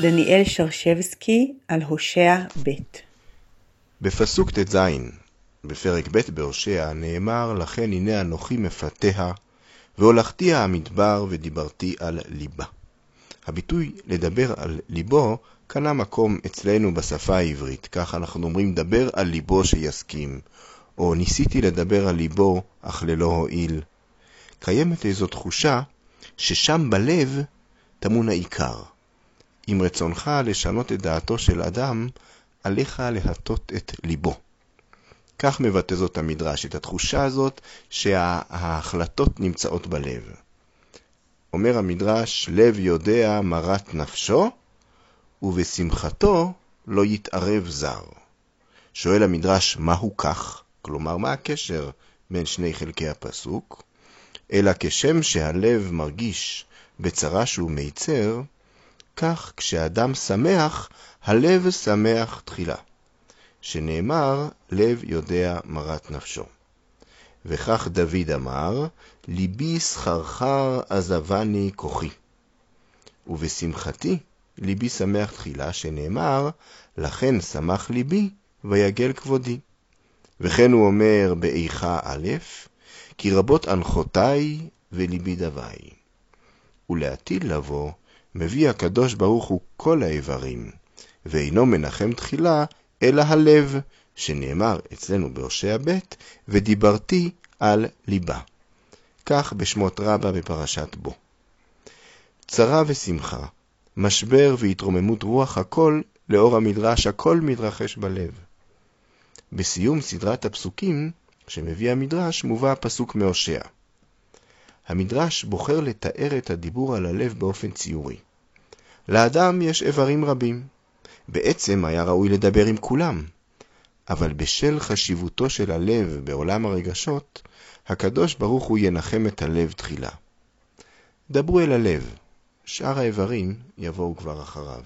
דניאל שרשבסקי על הושע ב' בפסוק ט"ז בפרק ב' בהושע נאמר לכן הנה אנוכי מפתיה והולכתיה המדבר ודיברתי על ליבה. הביטוי לדבר על ליבו קנה מקום אצלנו בשפה העברית, כך אנחנו אומרים דבר על ליבו שיסכים, או ניסיתי לדבר על ליבו אך ללא הועיל. קיימת איזו תחושה ששם בלב טמון העיקר. אם רצונך לשנות את דעתו של אדם, עליך להטות את ליבו. כך מבטא זאת המדרש, את התחושה הזאת שההחלטות נמצאות בלב. אומר המדרש, לב יודע מרת נפשו, ובשמחתו לא יתערב זר. שואל המדרש, מהו כך? כלומר, מה הקשר בין שני חלקי הפסוק? אלא כשם שהלב מרגיש בצרה שהוא מיצר, כך כשאדם שמח, הלב שמח תחילה. שנאמר, לב יודע מרת נפשו. וכך דוד אמר, ליבי סחרחר עזבני כוחי. ובשמחתי ליבי שמח תחילה, שנאמר, לכן שמח ליבי ויגל כבודי. וכן הוא אומר באיכה א', כי רבות אנחותיי וליבי דווי. ולעתיד לבוא, מביא הקדוש ברוך הוא כל האיברים, ואינו מנחם תחילה, אלא הלב, שנאמר אצלנו בהושע ב', ודיברתי על ליבה. כך בשמות רבה בפרשת בו. צרה ושמחה, משבר והתרוממות רוח הכל, לאור המדרש הכל מתרחש בלב. בסיום סדרת הפסוקים שמביא המדרש מובא הפסוק מהושע. המדרש בוחר לתאר את הדיבור על הלב באופן ציורי. לאדם יש איברים רבים. בעצם היה ראוי לדבר עם כולם, אבל בשל חשיבותו של הלב בעולם הרגשות, הקדוש ברוך הוא ינחם את הלב תחילה. דברו אל הלב, שאר האיברים יבואו כבר אחריו.